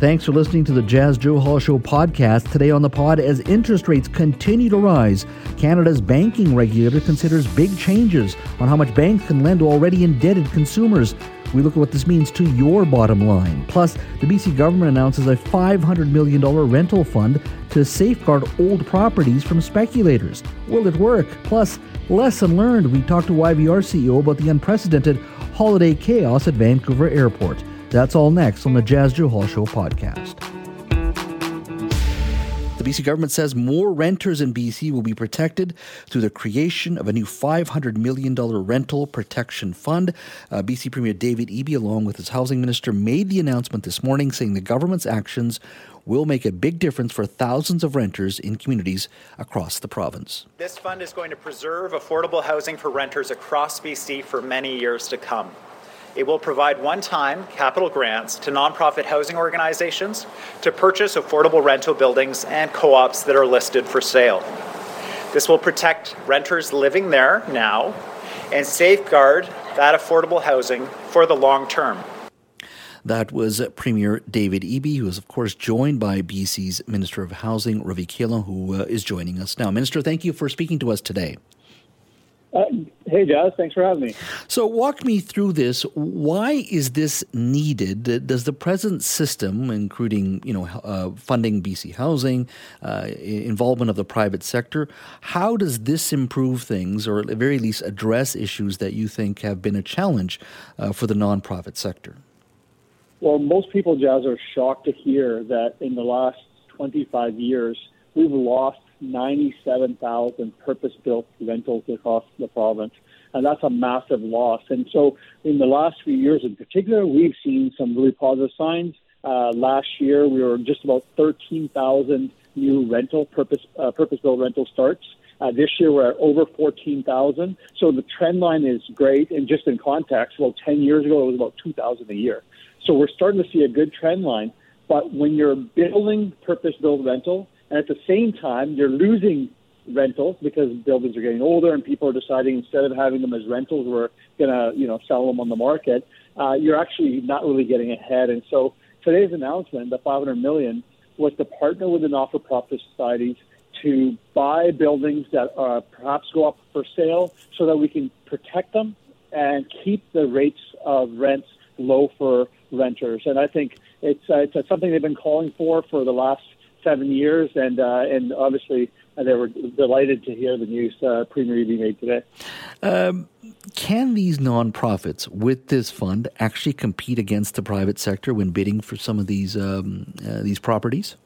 Thanks for listening to the Jas Joe Johal Show podcast. Today on the pod, as interest rates continue to rise, Canada's banking regulator considers big changes on how much banks can lend to already indebted consumers. We look at what this means to your bottom line. Plus, the BC government announces a $500 million rental fund to safeguard old properties from speculators. Will it work? Plus, lesson learned. We talked to YVR CEO about the unprecedented holiday chaos at Vancouver Airport. That's all next on the Jas Johal Show podcast. The BC government says more renters in BC will be protected through the creation of a new $500 million rental protection fund. Uh, BC Premier David Eby, along with his housing minister, made the announcement this morning saying the government's actions will make a big difference for thousands of renters in communities across the province. This fund is going to preserve affordable housing for renters across BC for many years to come. It will provide one time capital grants to nonprofit housing organizations to purchase affordable rental buildings and co ops that are listed for sale. This will protect renters living there now and safeguard that affordable housing for the long term. That was Premier David Eby, who is, of course, joined by BC's Minister of Housing, Ravi Kahlon, who uh, is joining us now. Minister, thank you for speaking to us today. Uh, hey, Jas, thanks for having me. So, walk me through this. Why is this needed? Does the present system, including you know uh, funding BC housing, uh, involvement of the private sector, how does this improve things, or at the very least address issues that you think have been a challenge uh, for the nonprofit sector? Well, most people, Jas, are shocked to hear that in the last 25 years, we've lost 97,000 purpose-built rentals across the province. And that's a massive loss. And so in the last few years in particular, we've seen some really positive signs. Uh, last year, we were just about 13,000 new rental, purpose, uh, purpose-built rental starts. Uh, this year, we're at over 14,000. So the trend line is great. And just in context, well, 10 years ago, it was about 2,000 a year. So we're starting to see a good trend line. But when you're building purpose-built rental, and at the same time, you're losing rentals because buildings are getting older and people are deciding instead of having them as rentals, we're going to, you know, sell them on the market. Uh, you're actually not really getting ahead. And so today's announcement, the 500 million, was to partner with the not-for-profit societies to buy buildings that are perhaps go up for sale so that we can protect them and keep the rates of rents low for renters. And I think it's, uh, it's something they've been calling for for the last seven years, and uh, and obviously uh, they were delighted to hear the news uh, Premier Eby made today. Um, can these nonprofits with this fund actually compete against the private sector when bidding for some of these um, uh, these properties?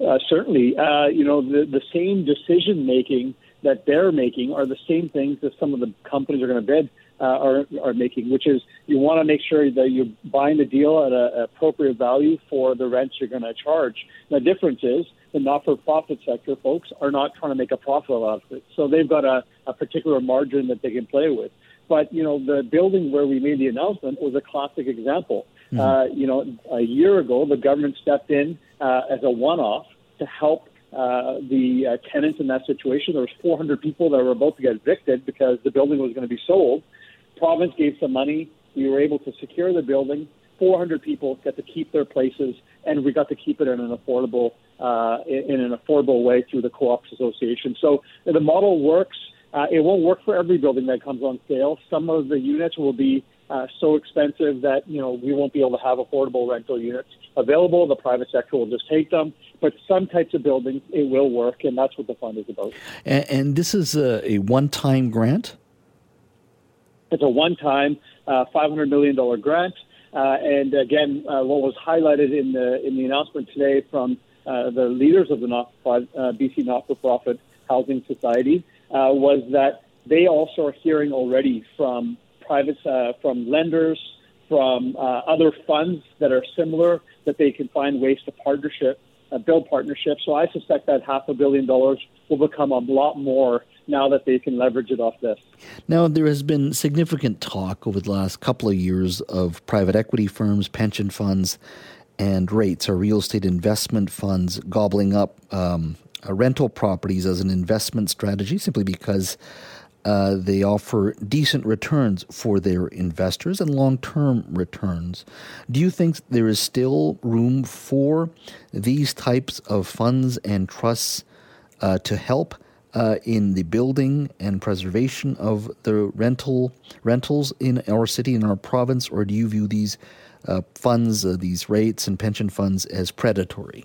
Uh, certainly, uh, you know the the same decision making that they're making are the same things that some of the companies are going to bid uh, are, are making, which is you want to make sure that you're buying the deal at an appropriate value for the rents you're going to charge. The difference is the not-for-profit sector folks are not trying to make a profit out of it, so they've got a, a particular margin that they can play with. But you know, the building where we made the announcement was a classic example. Mm-hmm. Uh, you know, a year ago, the government stepped in uh, as a one-off to help uh, the uh, tenants in that situation. There was 400 people that were about to get evicted because the building was going to be sold province gave some money. We were able to secure the building. 400 people got to keep their places, and we got to keep it in an affordable uh, in an affordable way through the co-ops association. So the model works. Uh, it won't work for every building that comes on sale. Some of the units will be uh, so expensive that you know we won't be able to have affordable rental units available. The private sector will just take them. But some types of buildings, it will work, and that's what the fund is about. And, and this is a, a one-time grant. It's a one-time uh, $500 million grant. Uh, and again, uh, what was highlighted in the in the announcement today from uh, the leaders of the not, uh, BC not-for-profit housing society uh, was that they also are hearing already from private from lenders, from other funds that are similar that they can find ways to partnership, build partnerships. So I suspect that half a billion dollars will become a lot more now that they can leverage it off this. Now, there has been significant talk over the last couple of years of private equity firms, pension funds, and REITs, or real estate investment funds, gobbling up um, rental properties as an investment strategy simply because Uh, they offer decent returns for their investors and long term returns. Do you think there is still room for these types of funds and trusts uh, to help uh, in the building and preservation of the rental rentals in our city in our province, or do you view these uh, funds, uh, these REITs and pension funds, as predatory?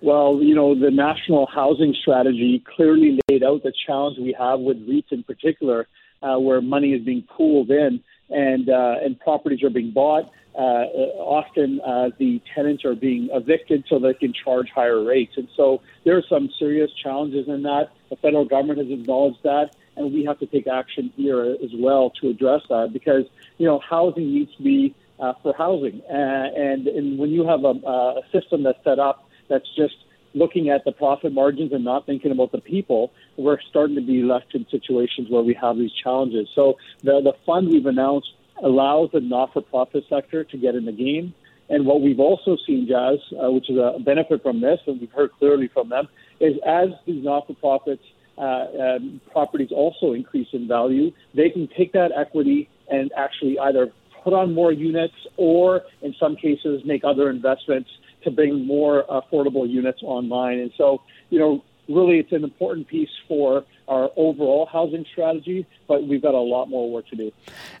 Well, you know, the national housing strategy clearly laid out the challenge we have with REITs in particular, uh, where money is being pooled in and uh, and properties are being bought. Uh, often uh, the tenants are being evicted so they can charge higher rates, and so there are some serious challenges in that. The federal government has acknowledged that, and we have to take action here as well to address that because you know housing needs to be uh, for housing, uh, and and when you have a, a system that's set up that's just looking at the profit margins and not thinking about the people, we're starting to be left in situations where we have these challenges. So the, the fund we've announced allows the not-for-profit sector to get in the game. And what we've also seen, Jas, uh, which is a benefit from this, and we've heard clearly from them, is as these not-for-profits uh, um, properties also increase in value, they can take that equity and actually either put on more units or, in some cases, make other investments to bring more affordable units online. And so, you know, really it's an important piece for our overall housing strategy, but we've got a lot more work to do.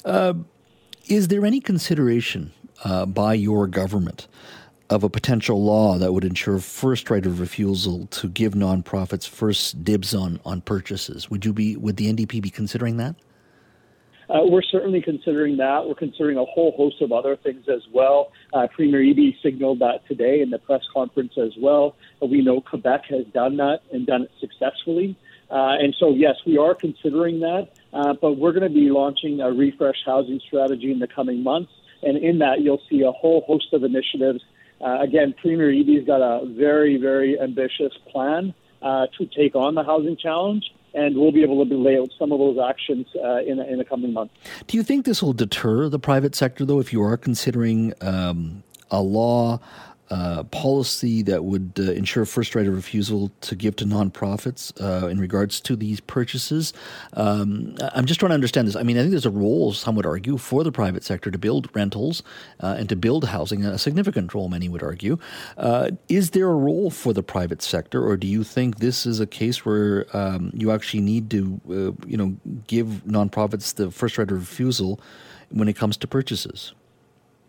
Uh, is there any consideration uh, by your government of a potential law that would ensure first right of refusal to give nonprofits first dibs on, on purchases? Would you be would the NDP be considering that? Uh, we're certainly considering that. We're considering a whole host of other things as well. Uh, Premier Eby signaled that today in the press conference as well. Uh, we know Quebec has done that and done it successfully. Uh, and so, yes, we are considering that, uh, but we're going to be launching a refresh housing strategy in the coming months. And in that, you'll see a whole host of initiatives. Uh, again, Premier Eby's got a very, very ambitious plan to take on the housing challenge and we'll be able to lay out some of those actions uh, in, in the coming months. Do you think this will deter the private sector, though, if you are considering um, a law uh, policy that would uh, ensure first right of refusal to give to nonprofits uh, in regards to these purchases. Um, I'm just trying to understand this. I mean, I think there's a role, some would argue, for the private sector to build rentals uh, and to build housing, a significant role, many would argue. Uh, is there a role for the private sector, or do you think this is a case where um, you actually need to, you know, give nonprofits the first right of refusal when it comes to purchases?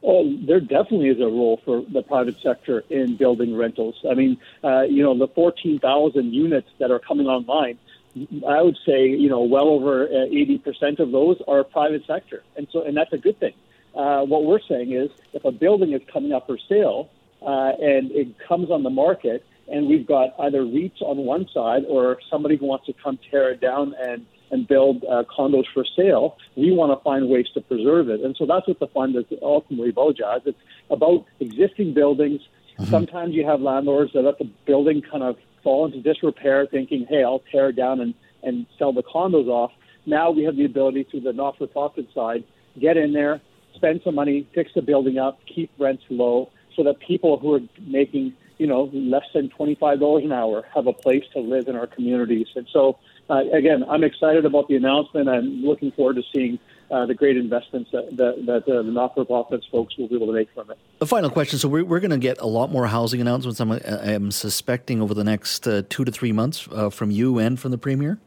Oh, there definitely is a role for the private sector in building rentals. I mean, uh, you know, the 14,000 units that are coming online, I would say, you know, well over 80% uh, of those are private sector. And so, and that's a good thing. Uh, what we're saying is if a building is coming up for sale uh, and it comes on the market, and we've got either REITs on one side or somebody who wants to come tear it down and and build uh, condos for sale. We want to find ways to preserve it. And so that's what the fund is ultimately about, Jas. It's about existing buildings. Mm-hmm. Sometimes you have landlords that let the building kind of fall into disrepair, thinking, hey, I'll tear it down and, and sell the condos off. Now we have the ability through the not for profit side, get in there, spend some money, fix the building up, keep rents low so that people who are making you know, less than $25 an hour have a place to live in our communities. And so, uh, again, I'm excited about the announcement. I'm looking forward to seeing uh, the great investments that, that, that uh, the not-for-profits folks will be able to make from it. The final question. So we're, we're going to get a lot more housing announcements, I'm, I'm suspecting, over the next uh, two to three months uh, from you and from the Premier?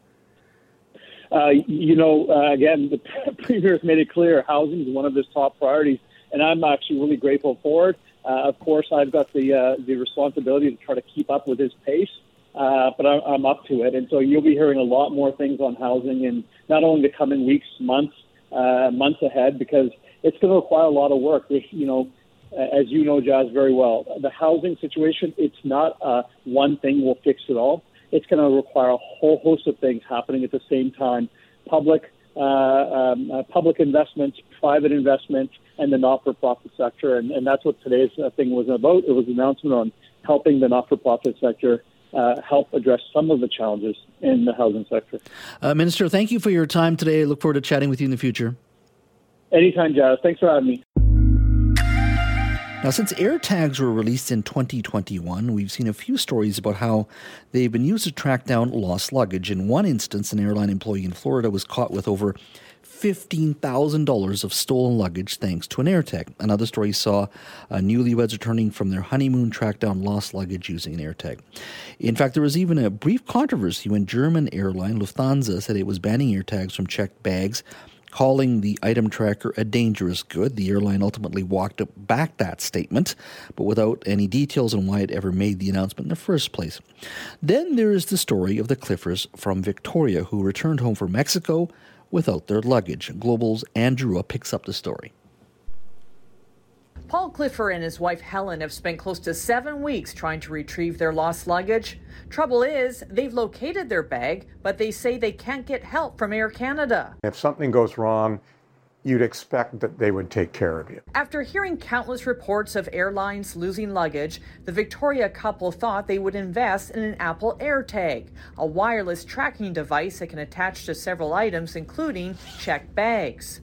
Uh, you know, again, the Premier has made it clear housing is one of his top priorities, and I'm actually really grateful for it. Uh, of course, I've got the uh, the responsibility to try to keep up with his pace, uh, but I'm, I'm up to it. And so you'll be hearing a lot more things on housing in not only the coming weeks, months, uh, months ahead, because it's going to require a lot of work. You know, as you know, Jas, very well, the housing situation, it's not uh, one thing will fix it all. It's going to require a whole host of things happening at the same time. Public, uh, um, uh, public investments, private investments, and the not-for-profit sector. And, and that's what today's uh, thing was about. It was an announcement on helping the not-for-profit sector uh, help address some of the challenges in the housing sector. Uh, Minister, thank you for your time today. I look forward to chatting with you in the future. Anytime, Jas. Thanks for having me. Now, since AirTags were released in 2021, we've seen a few stories about how they've been used to track down lost luggage. In one instance, an airline employee in Florida was caught with over $15,000 of stolen luggage thanks to an AirTag. Another story saw uh, newlyweds returning from their honeymoon track down lost luggage using an AirTag. In fact, there was even a brief controversy when German airline Lufthansa said it was banning AirTags from checked bags calling the item tracker a dangerous good. The airline ultimately walked back that statement, but without any details on why it ever made the announcement in the first place. Then there is the story of the Cliffords from Victoria who returned home from Mexico without their luggage. Global's Andrew picks up the story. Paul Clifford and his wife Helen have spent close to seven weeks trying to retrieve their lost luggage. Trouble is, they've located their bag, but they say they can't get help from Air Canada. If something goes wrong, you'd expect that they would take care of you. After hearing countless reports of airlines losing luggage, the Victoria couple thought they would invest in an Apple AirTag, a wireless tracking device that can attach to several items, including checked bags.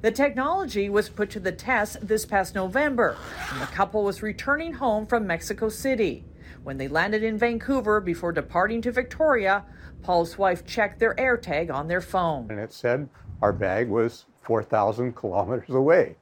The technology was put to the test this past November when the couple was returning home from Mexico City. When they landed in Vancouver before departing to Victoria, Paul's wife checked their AirTag on their phone. And it said our bag was 4,000 kilometers away,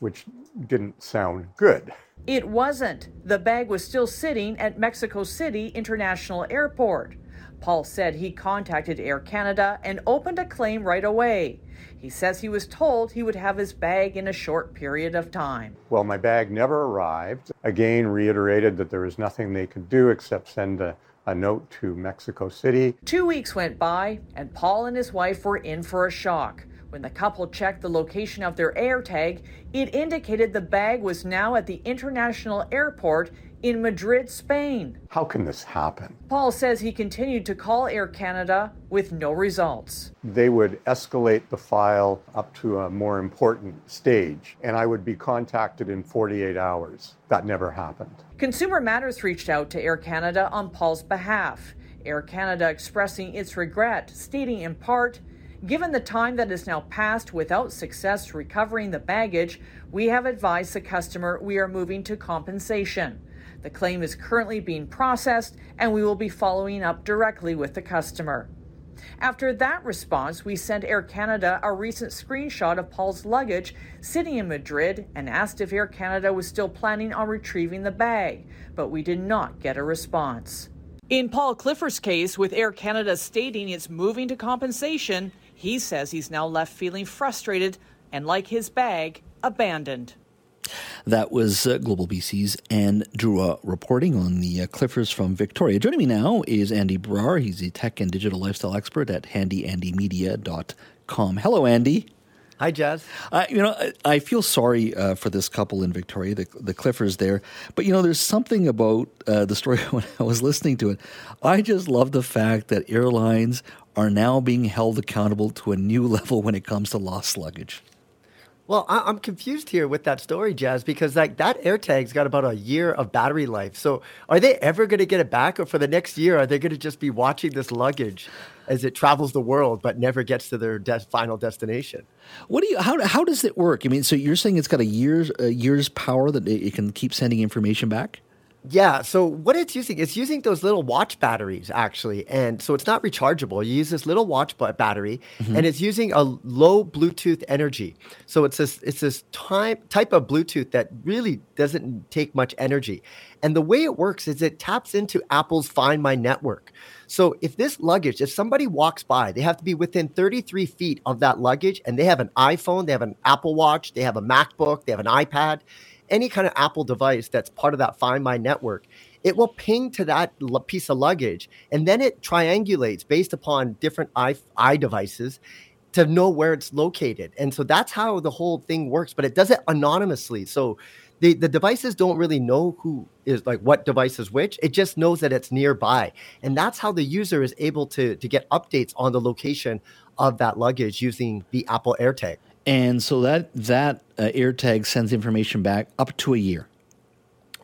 which didn't sound good. It wasn't. The bag was still sitting at Mexico City International Airport. Paul said he contacted Air Canada and opened a claim right away. He says he was told he would have his bag in a short period of time. Well, my bag never arrived. Again, reiterated that there was nothing they could do except send a, a note to Mexico City. Two weeks went by, and Paul and his wife were in for a shock. When the couple checked the location of their AirTag, it indicated the bag was now at the international airport in Madrid, Spain. How can this happen? Paul says he continued to call Air Canada with no results. They would escalate the file up to a more important stage, and I would be contacted in 48 hours. That never happened. Consumer Matters reached out to Air Canada on Paul's behalf. Air Canada expressing its regret, stating in part, Given the time that has now passed without success recovering the baggage, we have advised the customer we are moving to compensation. The claim is currently being processed, and we will be following up directly with the customer. After that response, we sent Air Canada a recent screenshot of Paul's luggage sitting in Madrid and asked if Air Canada was still planning on retrieving the bag, but we did not get a response. In Paul Clifford's case, with Air Canada stating it's moving to compensation, he says he's now left feeling frustrated and, like his bag, abandoned. That was uh, Global BC's and Drew reporting on the uh, Cliffords from Victoria. Joining me now is Andy Baryer. He's a tech and digital lifestyle expert at handyandymedia.com. Hello, Andy. Hi, Jas. Uh, you know, I, I feel sorry uh, for this couple in Victoria, the, the Cliffords there. But, you know, there's something about uh, the story when I was listening to it. I just love the fact that airlines are now being held accountable to a new level when it comes to lost luggage. Well, I- am confused here with that story, Jas, because like that AirTag's got about a year of battery life. So, are they ever going to get it back, or for the next year, are they going to just be watching this luggage as it travels the world but never gets to their de- final destination? What do you? How how does it work? I mean, so you're saying it's got a year's a year's power that it can keep sending information back? Yeah. So what it's using, it's using those little watch batteries actually, and so it's not rechargeable. You use this little watch battery, mm-hmm. and it's using a low Bluetooth energy. So it's this it's this type type of Bluetooth that really doesn't take much energy. And the way it works is it taps into Apple's Find My network. So if this luggage, if somebody walks by, they have to be within 33 feet of that luggage, and they have an iPhone, they have an Apple Watch, they have a MacBook, they have an iPad any kind of Apple device that's part of that Find My network, it will ping to that piece of luggage, and then it triangulates based upon different i devices to know where it's located. And so that's how the whole thing works, but it does it anonymously. So the, the devices don't really know who is like what device is which. It just knows that it's nearby. And that's how the user is able to, to get updates on the location of that luggage using the Apple AirTag and so that that uh, AirTag sends information back up to a year.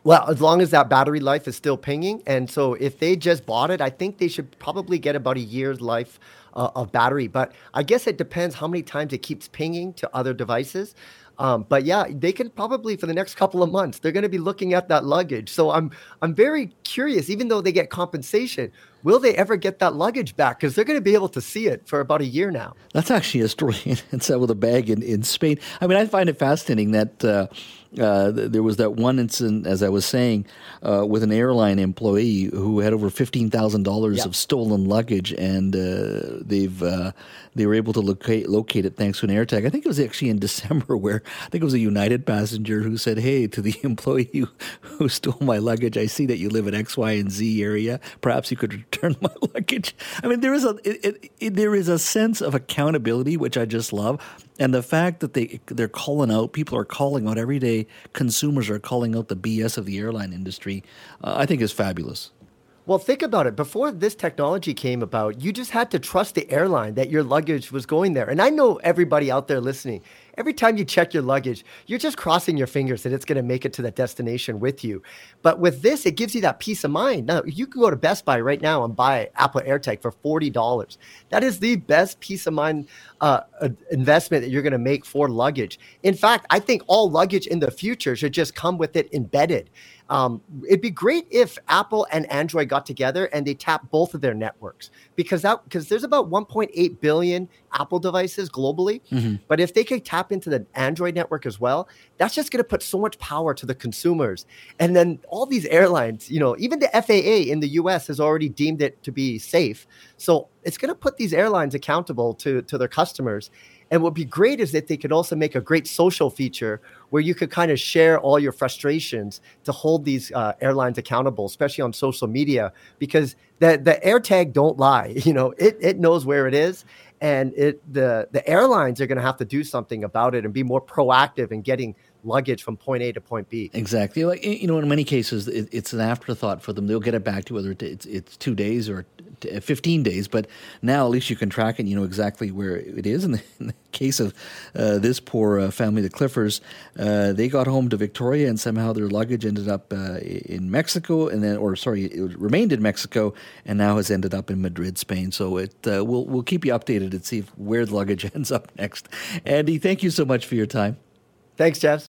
Well, as long as that battery life is still pinging, and so if they just bought it, I think they should probably get about a year's life uh, of battery. But I guess it depends how many times it keeps pinging to other devices. Um, but yeah, they can probably for the next couple of months they're going to be looking at that luggage. So I'm I'm very curious. Even though they get compensation, will they ever get that luggage back? Because they're going to be able to see it for about a year now. That's actually a story in with a bag in, in Spain. I mean, I find it fascinating that. Uh, uh, there was that one incident, as I was saying, uh, with an airline employee who had over fifteen thousand dollars of stolen luggage, and uh, they've uh, they were able to locate locate it thanks to an AirTag. I think it was actually in December, where I think it was a United passenger who said, "Hey, to the employee who, who stole my luggage, I see that you live in X, Y, and Z area. Perhaps you could return my luggage." I mean, there is a it, it, it, there is a sense of accountability which I just love and the fact that they they're calling out people are calling out every day consumers are calling out the bs of the airline industry uh, i think is fabulous well, think about it. Before this technology came about, you just had to trust the airline that your luggage was going there. And I know everybody out there listening, every time you check your luggage, you're just crossing your fingers that it's going to make it to that destination with you. But with this, it gives you that peace of mind. Now, you can go to Best Buy right now and buy Apple AirTag for $40. That is the best peace of mind uh, investment that you're going to make for luggage. In fact, I think all luggage in the future should just come with it embedded. Um, it'd be great if Apple and Android got together and they tap both of their networks because that because there's about 1.8 billion Apple devices globally. Mm-hmm. But if they could tap into the Android network as well, that's just going to put so much power to the consumers. And then all these airlines, you know, even the FAA in the US has already deemed it to be safe. So it's going to put these airlines accountable to to their customers. And what would be great is that they could also make a great social feature where you could kind of share all your frustrations to hold these uh, airlines accountable, especially on social media, because the the AirTag don't lie. You know, it it knows where it is, and it the the airlines are going to have to do something about it and be more proactive in getting luggage from point A to point B. Exactly. Like you know, in many cases, it, it's an afterthought for them. They'll get it back to whether it's it's two days or 15 days, but now at least you can track it. You know exactly where it is. In the, in the case of uh, this poor uh, family, the Cliffords, uh, they got home to Victoria and somehow their luggage ended up uh, in Mexico, and then, or sorry, it remained in Mexico and now has ended up in Madrid, Spain. So it uh, we'll we'll keep you updated and see where the luggage ends up next. Andy, thank you so much for your time. Thanks, Jeff.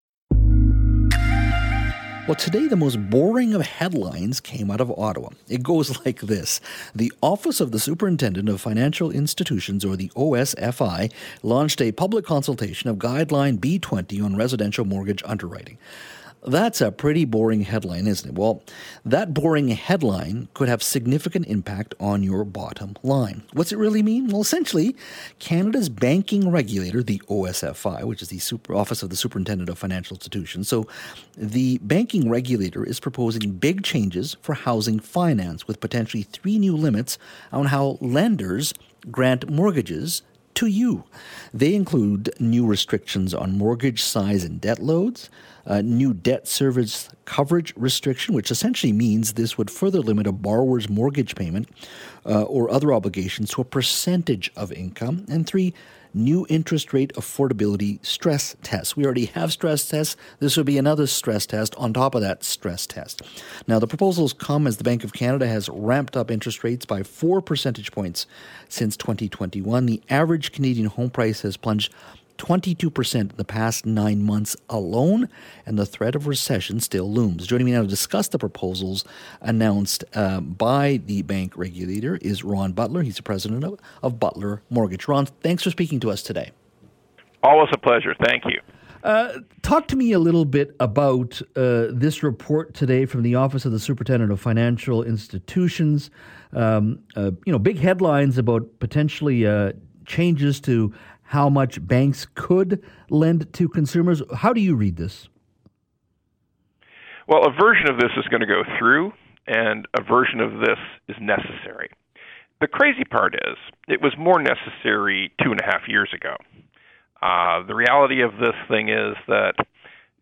Well, today the most boring of headlines came out of Ottawa. It goes like this The Office of the Superintendent of Financial Institutions, or the OSFI, launched a public consultation of Guideline B20 on residential mortgage underwriting. That's a pretty boring headline, isn't it? Well, that boring headline could have significant impact on your bottom line. What's it really mean? Well, essentially, Canada's banking regulator, the OSFI, which is the Super Office of the Superintendent of Financial Institutions, so the banking regulator is proposing big changes for housing finance with potentially three new limits on how lenders grant mortgages to you. They include new restrictions on mortgage size and debt loads, a new debt service coverage restriction, which essentially means this would further limit a borrower's mortgage payment uh, or other obligations to a percentage of income, and three, new interest rate affordability stress tests. We already have stress tests. This would be another stress test on top of that stress test. Now, the proposals come as the Bank of Canada has ramped up interest rates by four percentage points since 2021. The average Canadian home price has plunged 22% in the past nine months alone, and the threat of recession still looms. Joining me now to discuss the proposals announced uh, by the bank regulator is Ron Butler. He's the president of, of, Butler Mortgage. Ron, thanks for speaking to us today. Always a pleasure. Thank you. Uh, talk to me a little bit about uh, this report today from the Office of the Superintendent of Financial Institutions. Um, uh, you know, big headlines about potentially uh, changes to how much banks could lend to consumers. How do you read this? Well, a version of this is going to go through, and a version of this is necessary. The crazy part is, it was more necessary two and a half years ago. Uh, the reality of this thing is that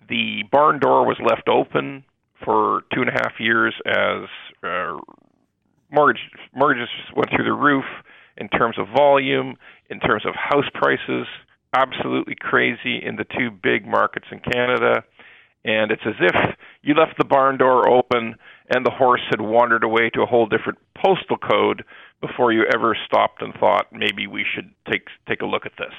the barn door was left open for two and a half years as uh, mortgage, mortgages went through the roof in terms of volume, in terms of house prices, absolutely crazy in the two big markets in Canada. And it's as if you left the barn door open and the horse had wandered away to a whole different postal code before you ever stopped and thought maybe we should take take a look at this.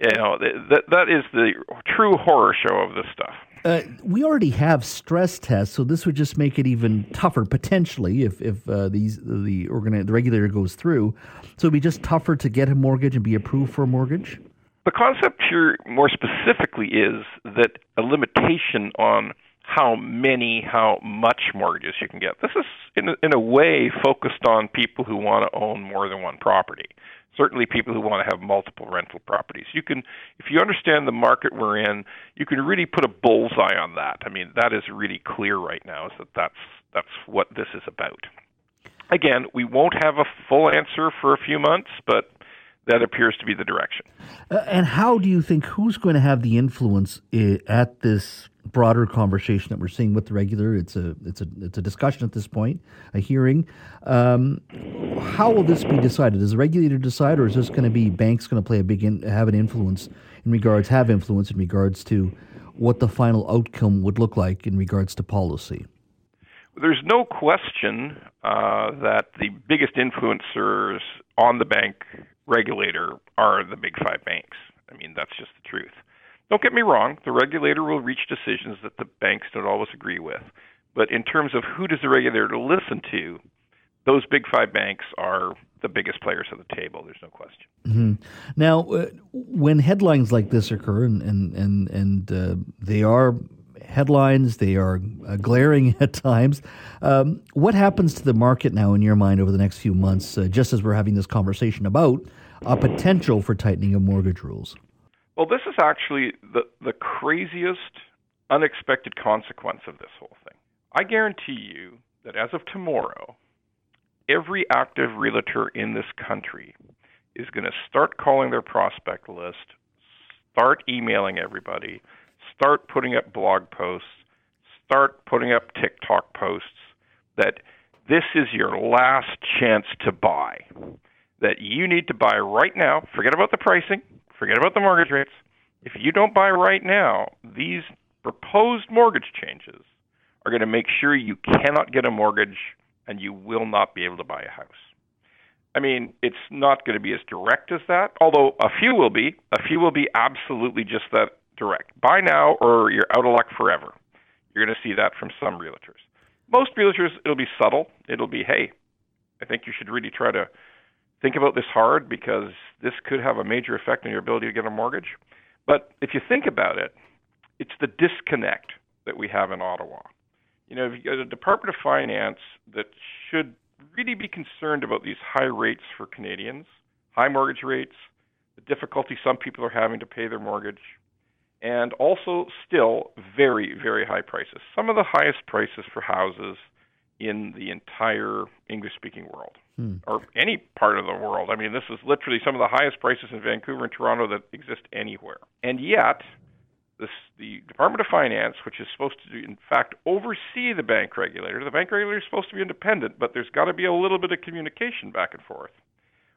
You know, that that is the true horror show of this stuff. Uh, we already have stress tests, so this would just make it even tougher potentially if if uh, these the organi- the regulator goes through. So it'd be just tougher to get a mortgage and be approved for a mortgage. The concept here, more specifically, is that a limitation on how many, how much mortgages you can get. This is, in a, in a way, focused on people who want to own more than one property. Certainly, people who want to have multiple rental properties. You can, if you understand the market we're in, you can really put a bullseye on that. I mean, that is really clear right now. Is that that's that's what this is about. Again, we won't have a full answer for a few months, but that appears to be the direction. Uh, and how do you think who's going to have the influence at this broader conversation that we're seeing with the regulator? It's a it's a it's a discussion at this point, a hearing. Um, how will this be decided? Does the regulator decide, or is this going to be banks going to play a big in, have an influence in regards have influence in regards to what the final outcome would look like in regards to policy? There's no question uh, that the biggest influencers on the bank regulator are the big five banks. I mean, that's just the truth. Don't get me wrong, the regulator will reach decisions that the banks don't always agree with. But in terms of who does the regulator listen to, those big five banks are the biggest players at the table. There's no question. Mm-hmm. Now, uh, when headlines like this occur, and and and, and uh, they are headlines, they are uh, glaring at times. Um, what happens to the market now, in your mind, over the next few months, uh, just as we're having this conversation about a potential for tightening of mortgage rules? Well, this is actually the, the craziest, unexpected consequence of this whole thing. I guarantee you that as of tomorrow, every active realtor in this country is going to start calling their prospect list, start emailing everybody, start putting up blog posts, start putting up TikTok posts that this is your last chance to buy. That you need to buy right now. Forget about the pricing, forget about the mortgage rates. If you don't buy right now, these proposed mortgage changes are going to make sure you cannot get a mortgage and you will not be able to buy a house. I mean, it's not going to be as direct as that, although a few will be. A few will be absolutely just that direct. Buy now or you're out of luck forever. You're going to see that from some realtors. Most realtors, it'll be subtle. It'll be, hey, I think you should really try to think about this hard because this could have a major effect on your ability to get a mortgage. But if you think about it, it's the disconnect that we have in Ottawa. You know, if you've got a Department of Finance that should really be concerned about these high rates for Canadians, high mortgage rates, the difficulty some people are having to pay their mortgage, and also still very, very high prices. Some of the highest prices for houses in the entire English speaking world hmm. or any part of the world. I mean, this is literally some of the highest prices in Vancouver and Toronto that exist anywhere. And yet, this, the Department of Finance, which is supposed to, in fact, oversee the bank regulator, the bank regulator is supposed to be independent, but there's got to be a little bit of communication back and forth.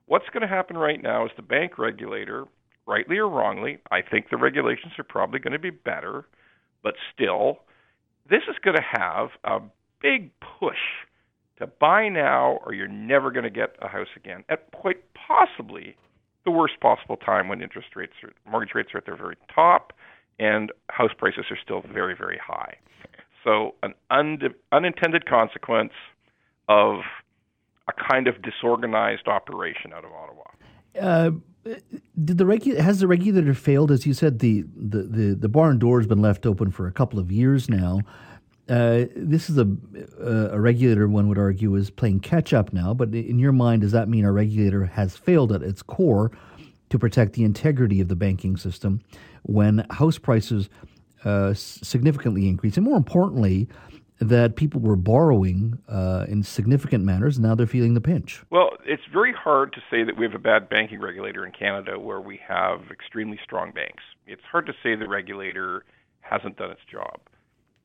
What's going to happen right now is the bank regulator, rightly or wrongly, I think the regulations are probably going to be better, but still, this is going to have a big push to buy now or you're never going to get a house again at quite possibly the worst possible time when interest rates are, mortgage rates are at their very top and house prices are still very, very high. So, an un- unintended consequence of a kind of disorganized operation out of Ottawa. Uh, did the regu- has the regulator failed? As you said, the, the, the, the barn door has been left open for a couple of years now. Uh, this is a, a regulator, one would argue, is playing catch up now. But in your mind, does that mean our regulator has failed at its core to protect the integrity of the banking system when house prices uh, significantly increase? And more importantly, that people were borrowing uh, in significant manners. Now they're feeling the pinch. Well, it's very hard to say that we have a bad banking regulator in Canada where we have extremely strong banks. It's hard to say the regulator hasn't done its job.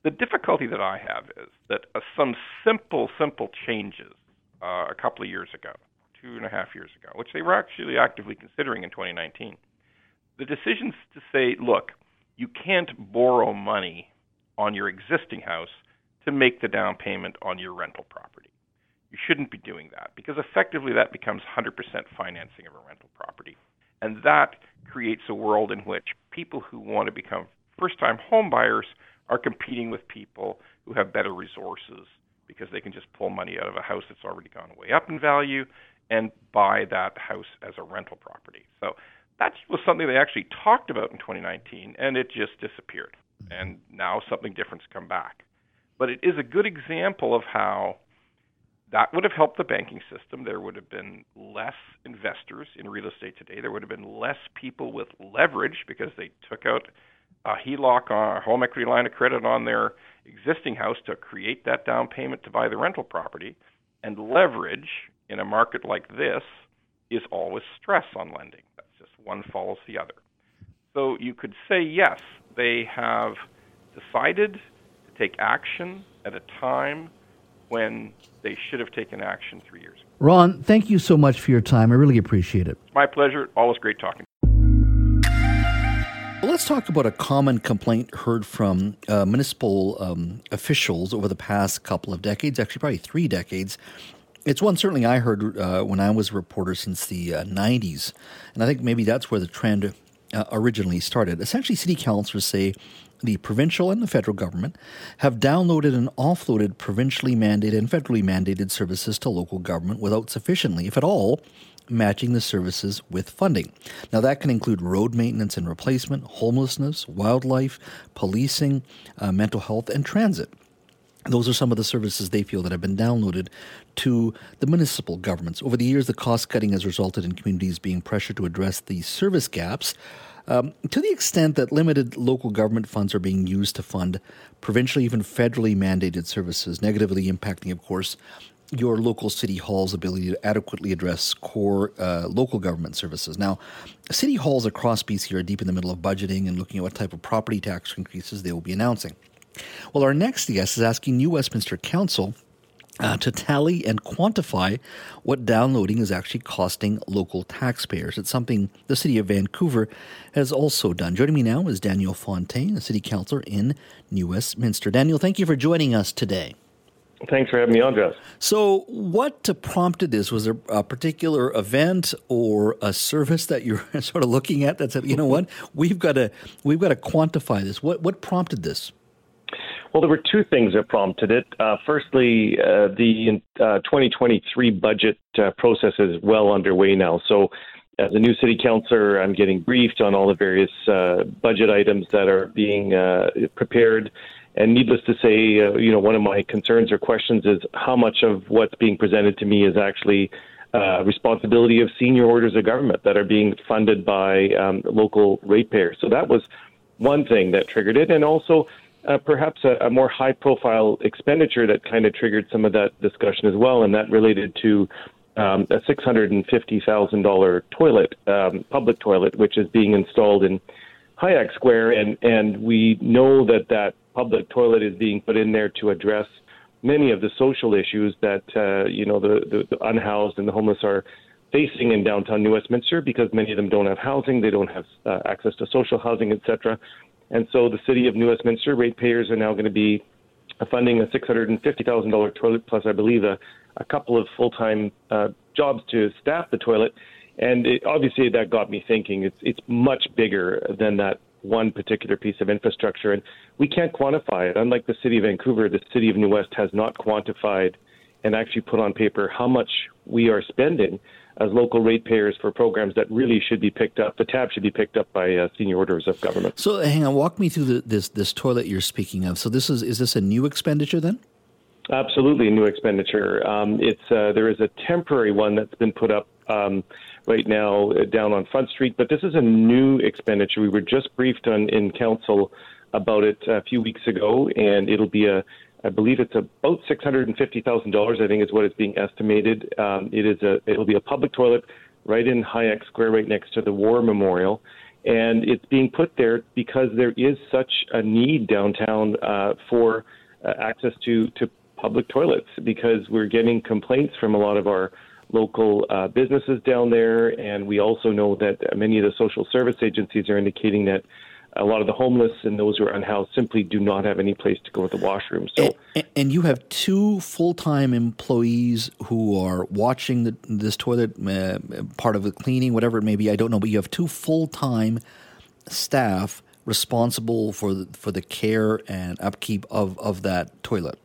The difficulty that I have is that uh, some simple, simple changes uh, a couple of years ago, two and a half years ago, which they were actually actively considering in 2019, the decisions to say, look, you can't borrow money on your existing house to make the down payment on your rental property. You shouldn't be doing that because effectively that becomes 100% financing of a rental property. And that creates a world in which people who want to become first time home buyers are competing with people who have better resources because they can just pull money out of a house that's already gone way up in value and buy that house as a rental property. So that was something they actually talked about in 2019 and it just disappeared. Mm-hmm. And now something different's come back. But it is a good example of how that would have helped the banking system. There would have been less investors in real estate today. There would have been less people with leverage because they took out a HELOC or a home equity line of credit on their existing house to create that down payment to buy the rental property. And leverage in a market like this is always stress on lending. That's just one follows the other. So you could say, yes, they have decided to take action at a time when they should have taken action three years ago. Ron, thank you so much for your time. I really appreciate it. My pleasure. Always great talking. Let's talk about a common complaint heard from uh, municipal um, officials over the past couple of decades, actually, probably three decades. It's one certainly I heard uh, when I was a reporter since the uh, 90s. And I think maybe that's where the trend uh, originally started. Essentially, city councilors say the provincial and the federal government have downloaded and offloaded provincially mandated and federally mandated services to local government without sufficiently, if at all, matching the services with funding. Now, that can include road maintenance and replacement, homelessness, wildlife, policing, uh, mental health, and transit. Those are some of the services they feel that have been downloaded to the municipal governments. Over the years, the cost cutting has resulted in communities being pressured to address these service gaps um, to the extent that limited local government funds are being used to fund provincially, even federally mandated services, negatively impacting, of course, your local city hall's ability to adequately address core uh, local government services. Now, city halls across BC are deep in the middle of budgeting and looking at what type of property tax increases they will be announcing. Well, our next guest is asking New Westminster Council uh, to tally and quantify what downloading is actually costing local taxpayers. It's something the City of Vancouver has also done. Joining me now is Daniel Fontaine, a City Councillor in New Westminster. Daniel, thank you for joining us today. Thanks for having me on, Jess. So, what prompted this? Was there a particular event or a service that you're sort of looking at that said, you know what, we've got to we've got to quantify this? What what prompted this? Well, there were two things that prompted it. Uh, firstly, uh, the uh, 2023 budget uh, process is well underway now. So, as a new city councillor, I'm getting briefed on all the various uh, budget items that are being uh, prepared and needless to say, uh, you know, one of my concerns or questions is how much of what's being presented to me is actually uh, responsibility of senior orders of government that are being funded by um, local ratepayers. So that was one thing that triggered it, and also uh, perhaps a, a, more high-profile expenditure that kind of triggered some of that discussion as well, and that related to um, a $650,000 toilet, um, public toilet, which is being installed in Hyack Square, and and we know that that public toilet is being put in there to address many of the social issues that uh, you know the, the, the unhoused and the homeless are facing in downtown New Westminster because many of them don't have housing, they don't have uh, access to social housing, etc. And so the city of New Westminster ratepayers are now going to be funding a $650,000 toilet plus, I believe, a, a couple of full-time uh, jobs to staff the toilet. And it, obviously, that got me thinking. It's it's much bigger than that one particular piece of infrastructure, and we can't quantify it. Unlike the city of Vancouver, the city of New West has not quantified and actually put on paper how much we are spending as local ratepayers for programs that really should be picked up. The tab should be picked up by uh, senior orders of government. So, hang on, walk me through the, this this toilet you're speaking of. So, this is is this a new expenditure then? Absolutely, a new expenditure. Um, it's uh, there is a temporary one that's been put up um, right now uh, down on Front Street, but this is a new expenditure. We were just briefed on in council about it a few weeks ago, and it'll be a I believe it's about six hundred and fifty thousand dollars. I think is what is being estimated. Um, it is a it'll be a public toilet right in Hyack Square, right next to the War Memorial, and it's being put there because there is such a need downtown uh, for uh, access to to public toilets because we're getting complaints from a lot of our local uh, businesses down there, and we also know that many of the social service agencies are indicating that a lot of the homeless and those who are unhoused simply do not have any place to go to the washroom. So, and, and you have two full time employees who are watching the, this toilet, uh, part of the cleaning, whatever it may be. I don't know, but you have two full time staff responsible for the, for the care and upkeep of, of that toilet.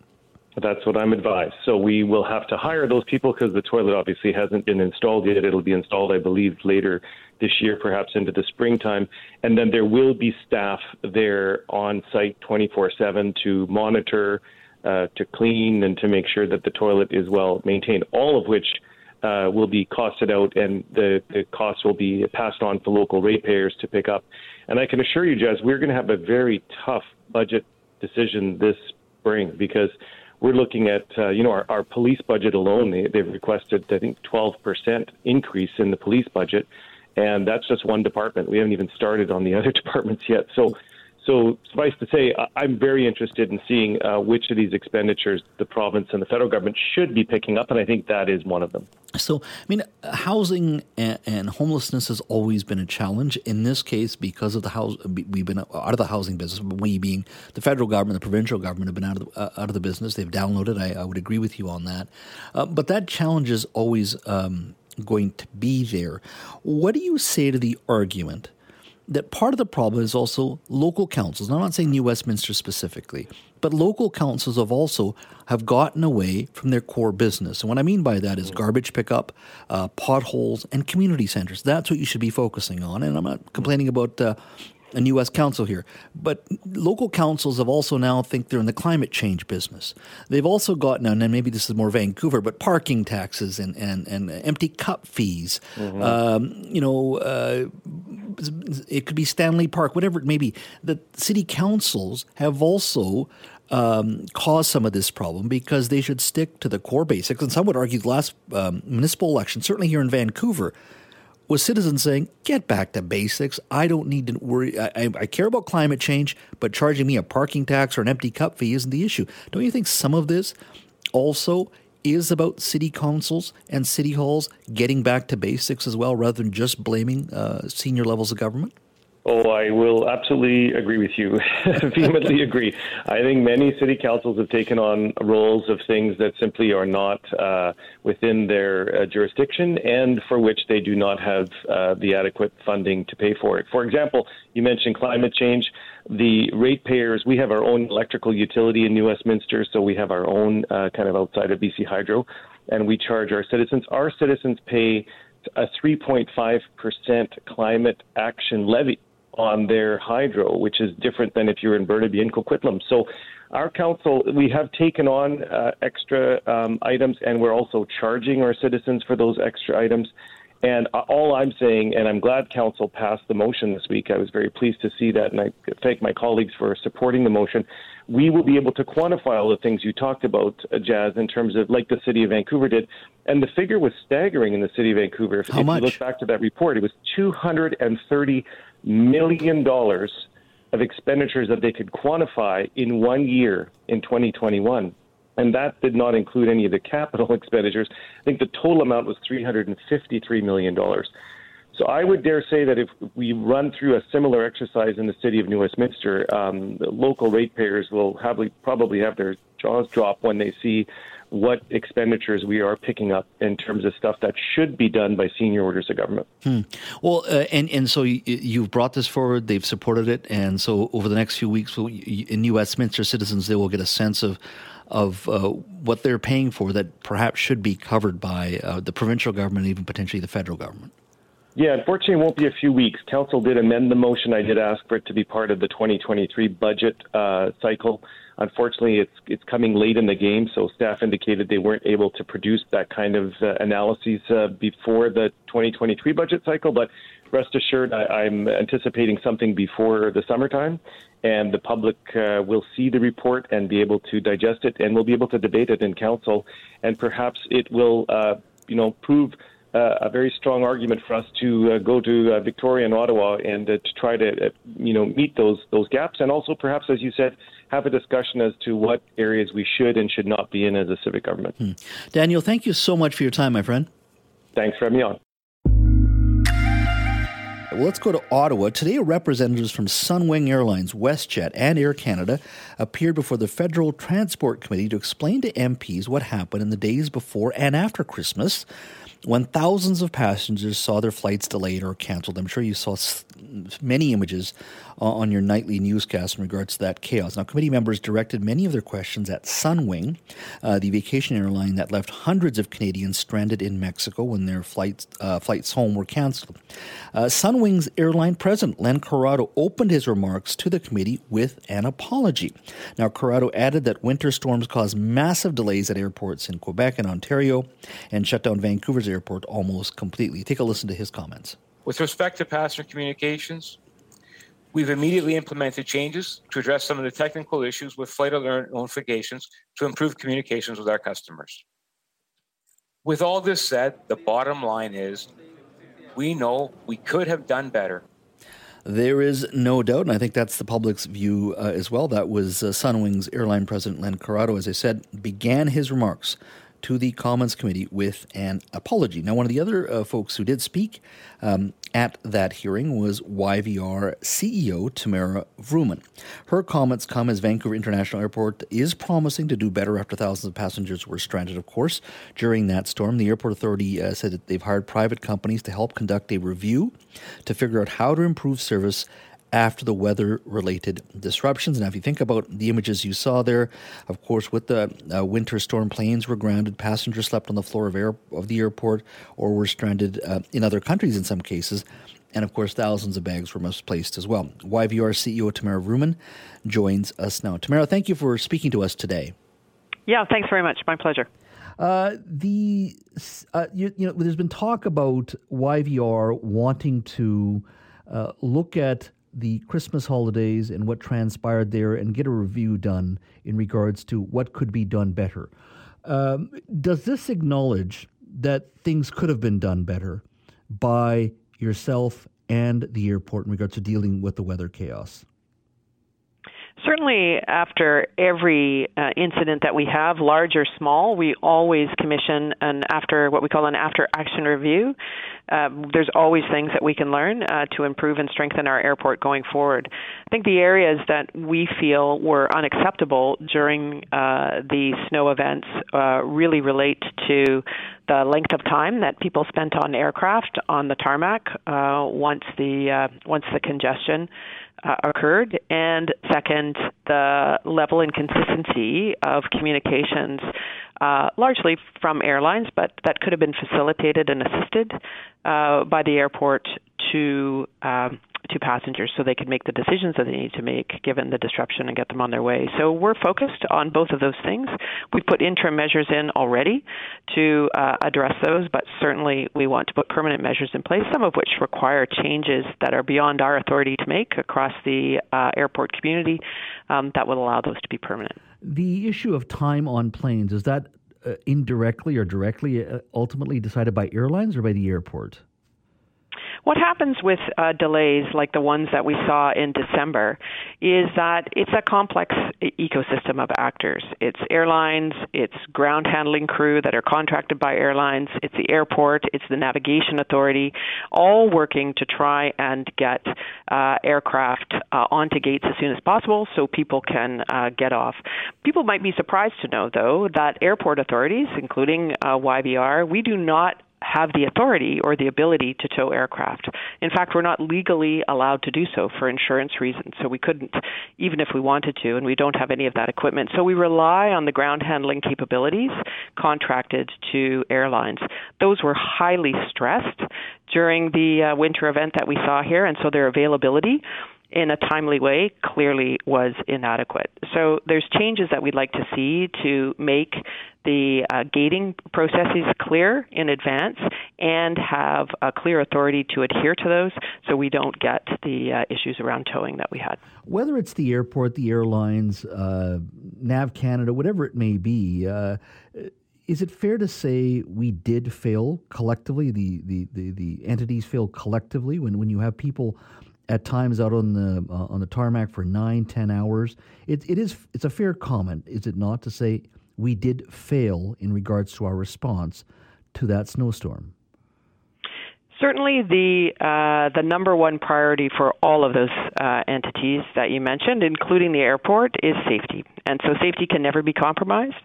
That's what I'm advised. So we will have to hire those people because the toilet obviously hasn't been installed yet. It'll be installed, I believe, later this year, perhaps into the springtime. And then there will be staff there on site 24 7 to monitor, uh, to clean, and to make sure that the toilet is well maintained, all of which uh, will be costed out and the, the costs will be passed on to local ratepayers to pick up. And I can assure you, Jas, we're going to have a very tough budget decision this spring because we're looking at, uh, you know, our, our police budget alone, they, they've requested, I think, 12% increase in the police budget. And that's just one department. We haven't even started on the other departments yet. So, so suffice to say, I'm very interested in seeing uh, which of these expenditures the province and the federal government should be picking up, and I think that is one of them. So, I mean, housing and, homelessness has always been a challenge. In this case, because of the house, we've been out of the housing business. We being the federal government, the provincial government have been out of the, uh, out of the business. They've downloaded. I, I would agree with you on that. Uh, but that challenge is always um, going to be there. What do you say to the argument? That part of the problem is also local councils. I'm not saying New Westminster specifically, but local councils have also have gotten away from their core business. And what I mean by that is garbage pickup, uh, potholes, and community centers. That's what you should be focusing on. And I'm not complaining about uh, a U.S. council here, but local councils have also now think they're in the climate change business. They've also gotten, and maybe this is more Vancouver, but parking taxes and and, and empty cup fees. Mm-hmm. Um, you know, uh, it could be Stanley Park, whatever it may be. The city councils have also um, cause some of this problem because they should stick to the core basics. And some would argue the last um, municipal election, certainly here in Vancouver, was citizens saying, get back to basics. I don't need to worry. I, I, care about climate change, but charging me a parking tax or an empty cup fee isn't the issue. Don't you think some of this also is about city councils and city halls getting back to basics as well, rather than just blaming uh, senior levels of government? Oh, I will absolutely agree with you. Vehemently agree. I think many city councils have taken on roles of things that simply are not uh, within their uh, jurisdiction and for which they do not have uh, the adequate funding to pay for it. For example, you mentioned climate change. The ratepayers, we have our own electrical utility in New Westminster, so we have our own uh, kind of outside of BC Hydro, and we charge our citizens. Our citizens pay a 3.5% climate action levy on their hydro, which is different than if you're in Burnaby and Coquitlam. So our council, we have taken on uh, extra um, items and we're also charging our citizens for those extra items. And all I'm saying, and I'm glad council passed the motion this week. I was very pleased to see that, and I thank my colleagues for supporting the motion. We will be able to quantify all the things you talked about, uh, Jas, in terms of like the city of Vancouver did. And the figure was staggering in the city of Vancouver. How if much? you look back to that report, it was 230 million dollars of expenditures that they could quantify in one year in 2021. And that did not include any of the capital expenditures. I think the total amount was $353 million. So I would dare say that if we run through a similar exercise in the city of New Westminster, um, local ratepayers will have, probably have their jaws drop when they see what expenditures we are picking up in terms of stuff that should be done by senior orders of government. Hmm. Well, uh, and and so you, have brought this forward; they've supported it, and so over the next few weeks, in New Westminster, citizens they will get a sense of of uh, what they're paying for that perhaps should be covered by uh, the provincial government, even potentially the federal government. Yeah, unfortunately, it won't be a few weeks. Council did amend the motion. I did ask for it to be part of the 2023 budget uh, cycle. Unfortunately, it's it's coming late in the game, so staff indicated they weren't able to produce that kind of uh, analyses uh, before the 2023 budget cycle. But rest assured, I, am anticipating something before the summertime, and the public uh, will see the report and be able to digest it, and we'll be able to debate it in council, and perhaps it will, uh, you know, prove. Uh, a very strong argument for us to uh, go to uh, Victoria and Ottawa and uh, to try to, uh, you know, meet those those gaps, and also perhaps, as you said, have a discussion as to what areas we should and should not be in as a civic government. Hmm. Daniel, thank you so much for your time, my friend. Thanks for having me on. Well, let's go to Ottawa. Today, representatives from Sunwing Airlines, WestJet, and Air Canada appeared before the Federal Transport Committee to explain to MPs what happened in the days before and after Christmas when thousands of passengers saw their flights delayed or canceled. I'm sure you saw many images uh, on your nightly newscast in regards to that chaos. Now, committee members directed many of their questions at Sunwing, uh, the vacation airline that left hundreds of Canadians stranded in Mexico when their flights, uh, flights home were canceled. Uh, Sunwing's airline president, Len Corrado, opened his remarks to the committee with an apology. Now, Corrado added that winter storms caused massive delays at airports in Quebec and Ontario and shut down Vancouver's airport almost completely. Take a listen to his comments. With respect to passenger communications, we've immediately implemented changes to address some of the technical issues with flight alert notifications to improve communications with our customers. With all this said, the bottom line is we know we could have done better. There is no doubt, and I think that's the public's view uh, as well. That was uh, Sunwing's airline president, Len Corrado, as I said, began his remarks to the Commons Committee with an apology. Now, one of the other uh, folks who did speak um, at that hearing was YVR CEO Tamara Vrooman. Her comments come as Vancouver International Airport is promising to do better after thousands of passengers were stranded, of course, during that storm. The airport authority uh, said that they've hired private companies to help conduct a review to figure out how to improve service after the weather related disruptions. Now, if you think about the images you saw there, of course, with the uh, winter storm, planes were grounded, passengers slept on the floor of, air, of the airport or were stranded uh, in other countries in some cases. And of course, thousands of bags were misplaced as well. YVR CEO Tamara Vrooman joins us now. Tamara, thank you for speaking to us today. Yeah, thanks very much. My pleasure. Uh, the uh, you, you, know, there's been talk about YVR wanting to uh, look at the Christmas holidays and what transpired there and get a review done in regards to what could be done better. Um, does this acknowledge that things could have been done better by yourself and the airport in regards to dealing with the weather chaos? Certainly, after every uh, incident that we have, large or small, we always commission an after what we call an after action review. Uh, there's always things that we can learn uh, to improve and strengthen our airport going forward. I think the areas that we feel were unacceptable during uh, the snow events uh, really relate to the length of time that people spent on aircraft on the tarmac once the once the congestion uh, occurred, and second, the level and consistency of communications, uh, largely from airlines, but that could have been facilitated and assisted uh, by the airport to um, to passengers so they can make the decisions that they need to make given the disruption and get them on their way. So we're focused on both of those things. We've put interim measures in already to uh, address those, but certainly we want to put permanent measures in place, some of which require changes that are beyond our authority to make across the uh, airport community um, that will allow those to be permanent. The issue of time on planes, is that uh, indirectly or directly uh, ultimately decided by airlines or by the airport? What happens with uh, delays like the ones that we saw in December is that it's a complex ecosystem of actors. It's airlines, it's ground handling crew that are contracted by airlines, it's the airport, it's the navigation authority, all working to try and get uh, aircraft uh, onto gates as soon as possible so people can uh, get off. People might be surprised to know, though, that airport authorities, including uh, YVR, we do not have the authority or the ability to tow aircraft. In fact, we're not legally allowed to do so for insurance reasons, so we couldn't, even if we wanted to, and we don't have any of that equipment. So we rely on the ground handling capabilities contracted to airlines. Those were highly stressed during the uh, winter event that we saw here, and so their availability in a timely way clearly was inadequate. So there's changes that we'd like to see to make the uh, gating processes clear in advance and have a clear authority to adhere to those so we don't get the uh, issues around towing that we had. Whether it's the airport, the airlines, uh, Nav Canada, whatever it may be, uh, is it fair to say we did fail collectively? The, the, the, the entities fail collectively when, when you have people at times out on the uh, on the tarmac for nine, ten hours. It, it is it's a fair comment, is it not, to say we did fail in regards to our response to that snowstorm? Certainly, the uh, the number one priority for all of those uh, entities that you mentioned, including the airport, is safety, and so safety can never be compromised.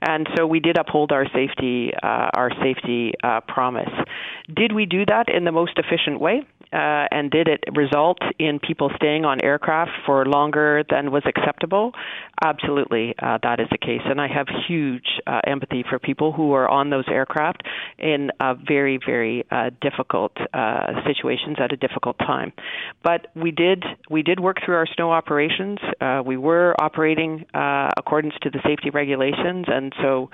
And so we did uphold our safety uh, our safety uh, promise. Did we do that in the most efficient way? Uh, and did it result in people staying on aircraft for longer than was acceptable? Absolutely, uh, that is the case. And I have huge empathy for people who are on those aircraft in very, very difficult difficult uh, situations at a difficult time. But we did we did work through our snow operations. Uh, we were operating uh, accordance to the safety regulations, and so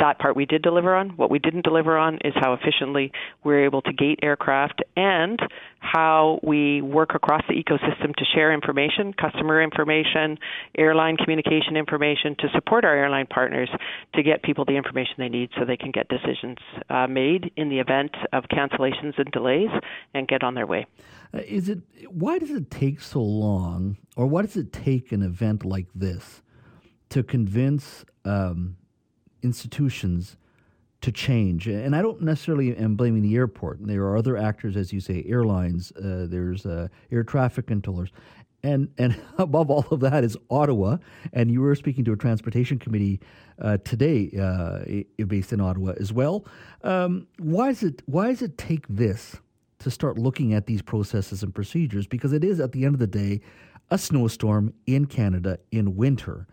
that part we did deliver on. What we didn't deliver on is how efficiently we're able to gate aircraft and how we work across the ecosystem to share information, customer information, airline communication information, to support our airline partners to get people the information they need so they can get decisions uh, made in the event of cancellations and delays and get on their way. Uh, is it why does it take so long, or why does it take an event like this to convince um, institutions to change. And I don't necessarily am blaming the airport. There are other actors, as you say, airlines. Uh, there's uh, air traffic controllers, and and above all of that is Ottawa. And you were speaking to a transportation committee uh, today, uh, based in Ottawa as well. Um, why is it why does it take this to start looking at these processes and procedures? Because it is at the end of the day a snowstorm in Canada in winter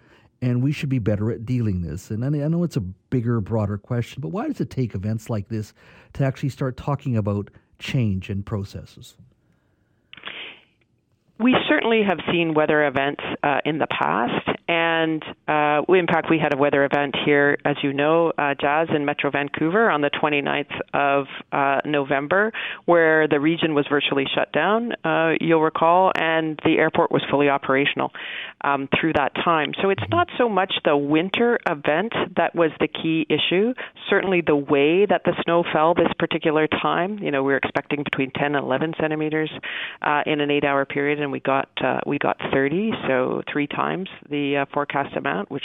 and we should be better at dealing this. And I know it's a bigger, broader question, but why does it take events like this to actually start talking about change and processes? We certainly have seen weather events uh, in the past, and uh, in fact, we had a weather event here, as you know, uh, Jas in Metro Vancouver on the 29th of uh, November, where the region was virtually shut down, uh, you'll recall, and the airport was fully operational um, through that time. So it's not so much the winter event that was the key issue. Certainly, the way that the snow fell this particular time, you know, we were expecting between 10 and 11 centimeters uh, in an eight-hour period and we got uh, we got 30, so three times the uh, forecast amount, which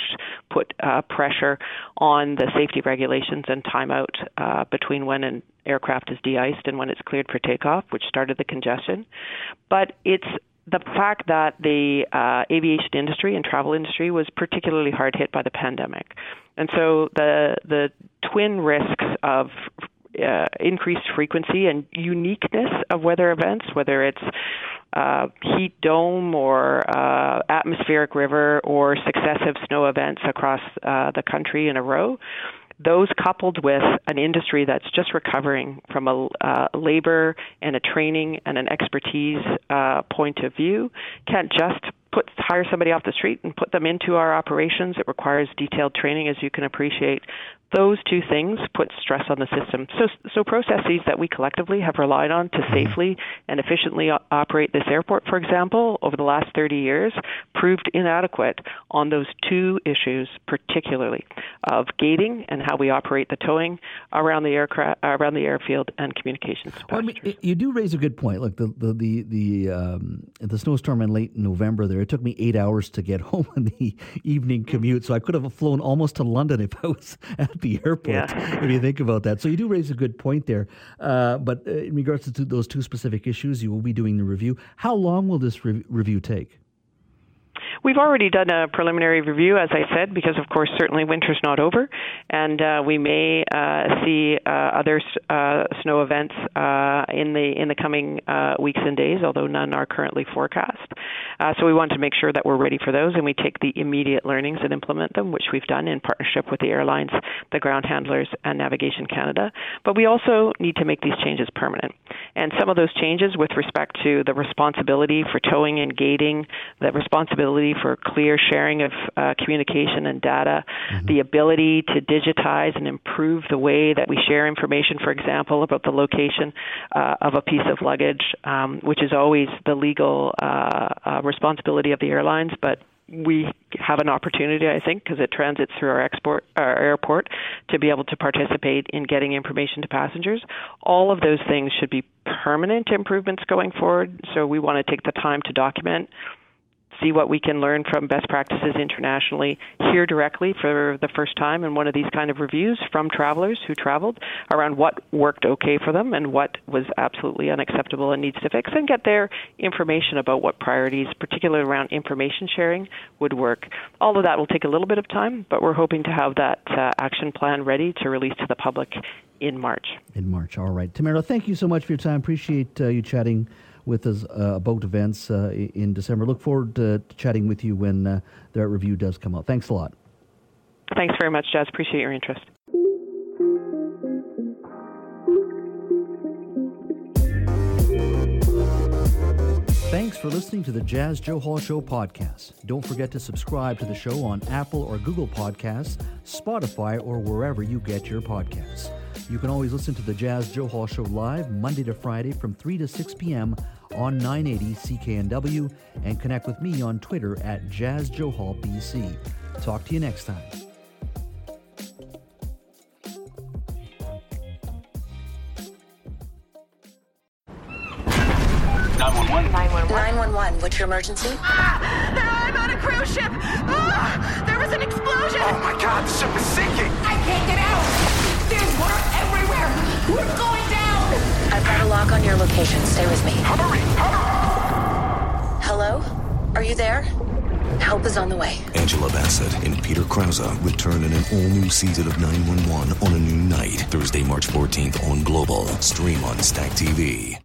put uh, pressure on the safety regulations and timeout uh, between when an aircraft is de-iced and when it's cleared for takeoff, which started the congestion. But it's the fact that the uh, aviation industry and travel industry was particularly hard hit by the pandemic, and so the the twin risks of uh, increased frequency and uniqueness of weather events, whether it's uh, heat dome or uh, atmospheric river or successive snow events across uh, the country in a row. Those coupled with an industry that's just recovering from a uh, labor and a training and an expertise uh, point of view can't just put hire somebody off the street and put them into our operations. It requires detailed training, as you can appreciate those two things put stress on the system. So, so processes that we collectively have relied on to mm-hmm. safely and efficiently operate this airport, for example, over the last 30 years, proved inadequate on those two issues, particularly of gating and how we operate the towing around the aircraft, around the airfield, and communications. Well, I mean, you do raise a good point. Look, the the the the, um, the snowstorm in late November there, it took me eight hours to get home on the evening commute, so I could have flown almost to London if I was at the airport. Yeah. If you think about that, so you do raise a good point there. Uh, but uh, in regards to those two specific issues, you will be doing the review. How long will this re- review take? We've already done a preliminary review, as I said, because of course certainly winter's not over, and uh, we may uh, see uh, other uh, snow events uh, in the in the coming uh, weeks and days, although none are currently forecast. so we want to make sure that we're ready for those, and we take the immediate learnings and implement them, which we've done in partnership with the airlines, the ground handlers, and Navigation Canada. But we also need to make these changes permanent, and some of those changes with respect to the responsibility for towing and gating, the responsibility for clear sharing of uh, communication and data, mm-hmm. the ability to digitize and improve the way that we share information, for example, about the location uh, of a piece of luggage, um, which is always the legal uh, uh responsibility of the airlines, but we have an opportunity, I think, because it transits through our export our airport, to be able to participate in getting information to passengers. All of those things should be permanent improvements going forward. So we want to take the time to document see what we can learn from best practices internationally, hear directly for the first time in one of these kind of reviews from travelers who traveled around what worked okay for them and what was absolutely unacceptable and needs to fix, and get their information about what priorities, particularly around information sharing, would work. All of that will take a little bit of time, but we're hoping to have that uh, action plan ready to release to the public in March. In March, all right. Tamara, thank you so much for your time. Appreciate uh, you chatting with us uh, about events uh, in December. Look forward to chatting with you when uh, that review does come out. Thanks a lot. Thanks very much, Jas. Appreciate your interest. Thanks for listening to the Jas Johal Show podcast. Don't forget to subscribe to the show on Apple or Google Podcasts, Spotify, or wherever you get your podcasts. You can always listen to the Jas Johal Show live Monday to Friday from 3 to 6 p.m. on 980 CKNW and connect with me on Twitter at Jas Johal BC. Talk to you next time. 911. 911. What's your emergency? Ah, I'm on a cruise ship. Ah, there was an explosion. Oh my God, the ship is sinking. I can't get out. There's water everywhere. We're going down. I've got a lock on your location. Stay with me. Hurry, hurry. Hello? Are you there? Help is on the way. Angela Bassett and Peter Krause return in an all-new season of 911 on a new night. Thursday, March 14th on Global. Stream on Stack TV.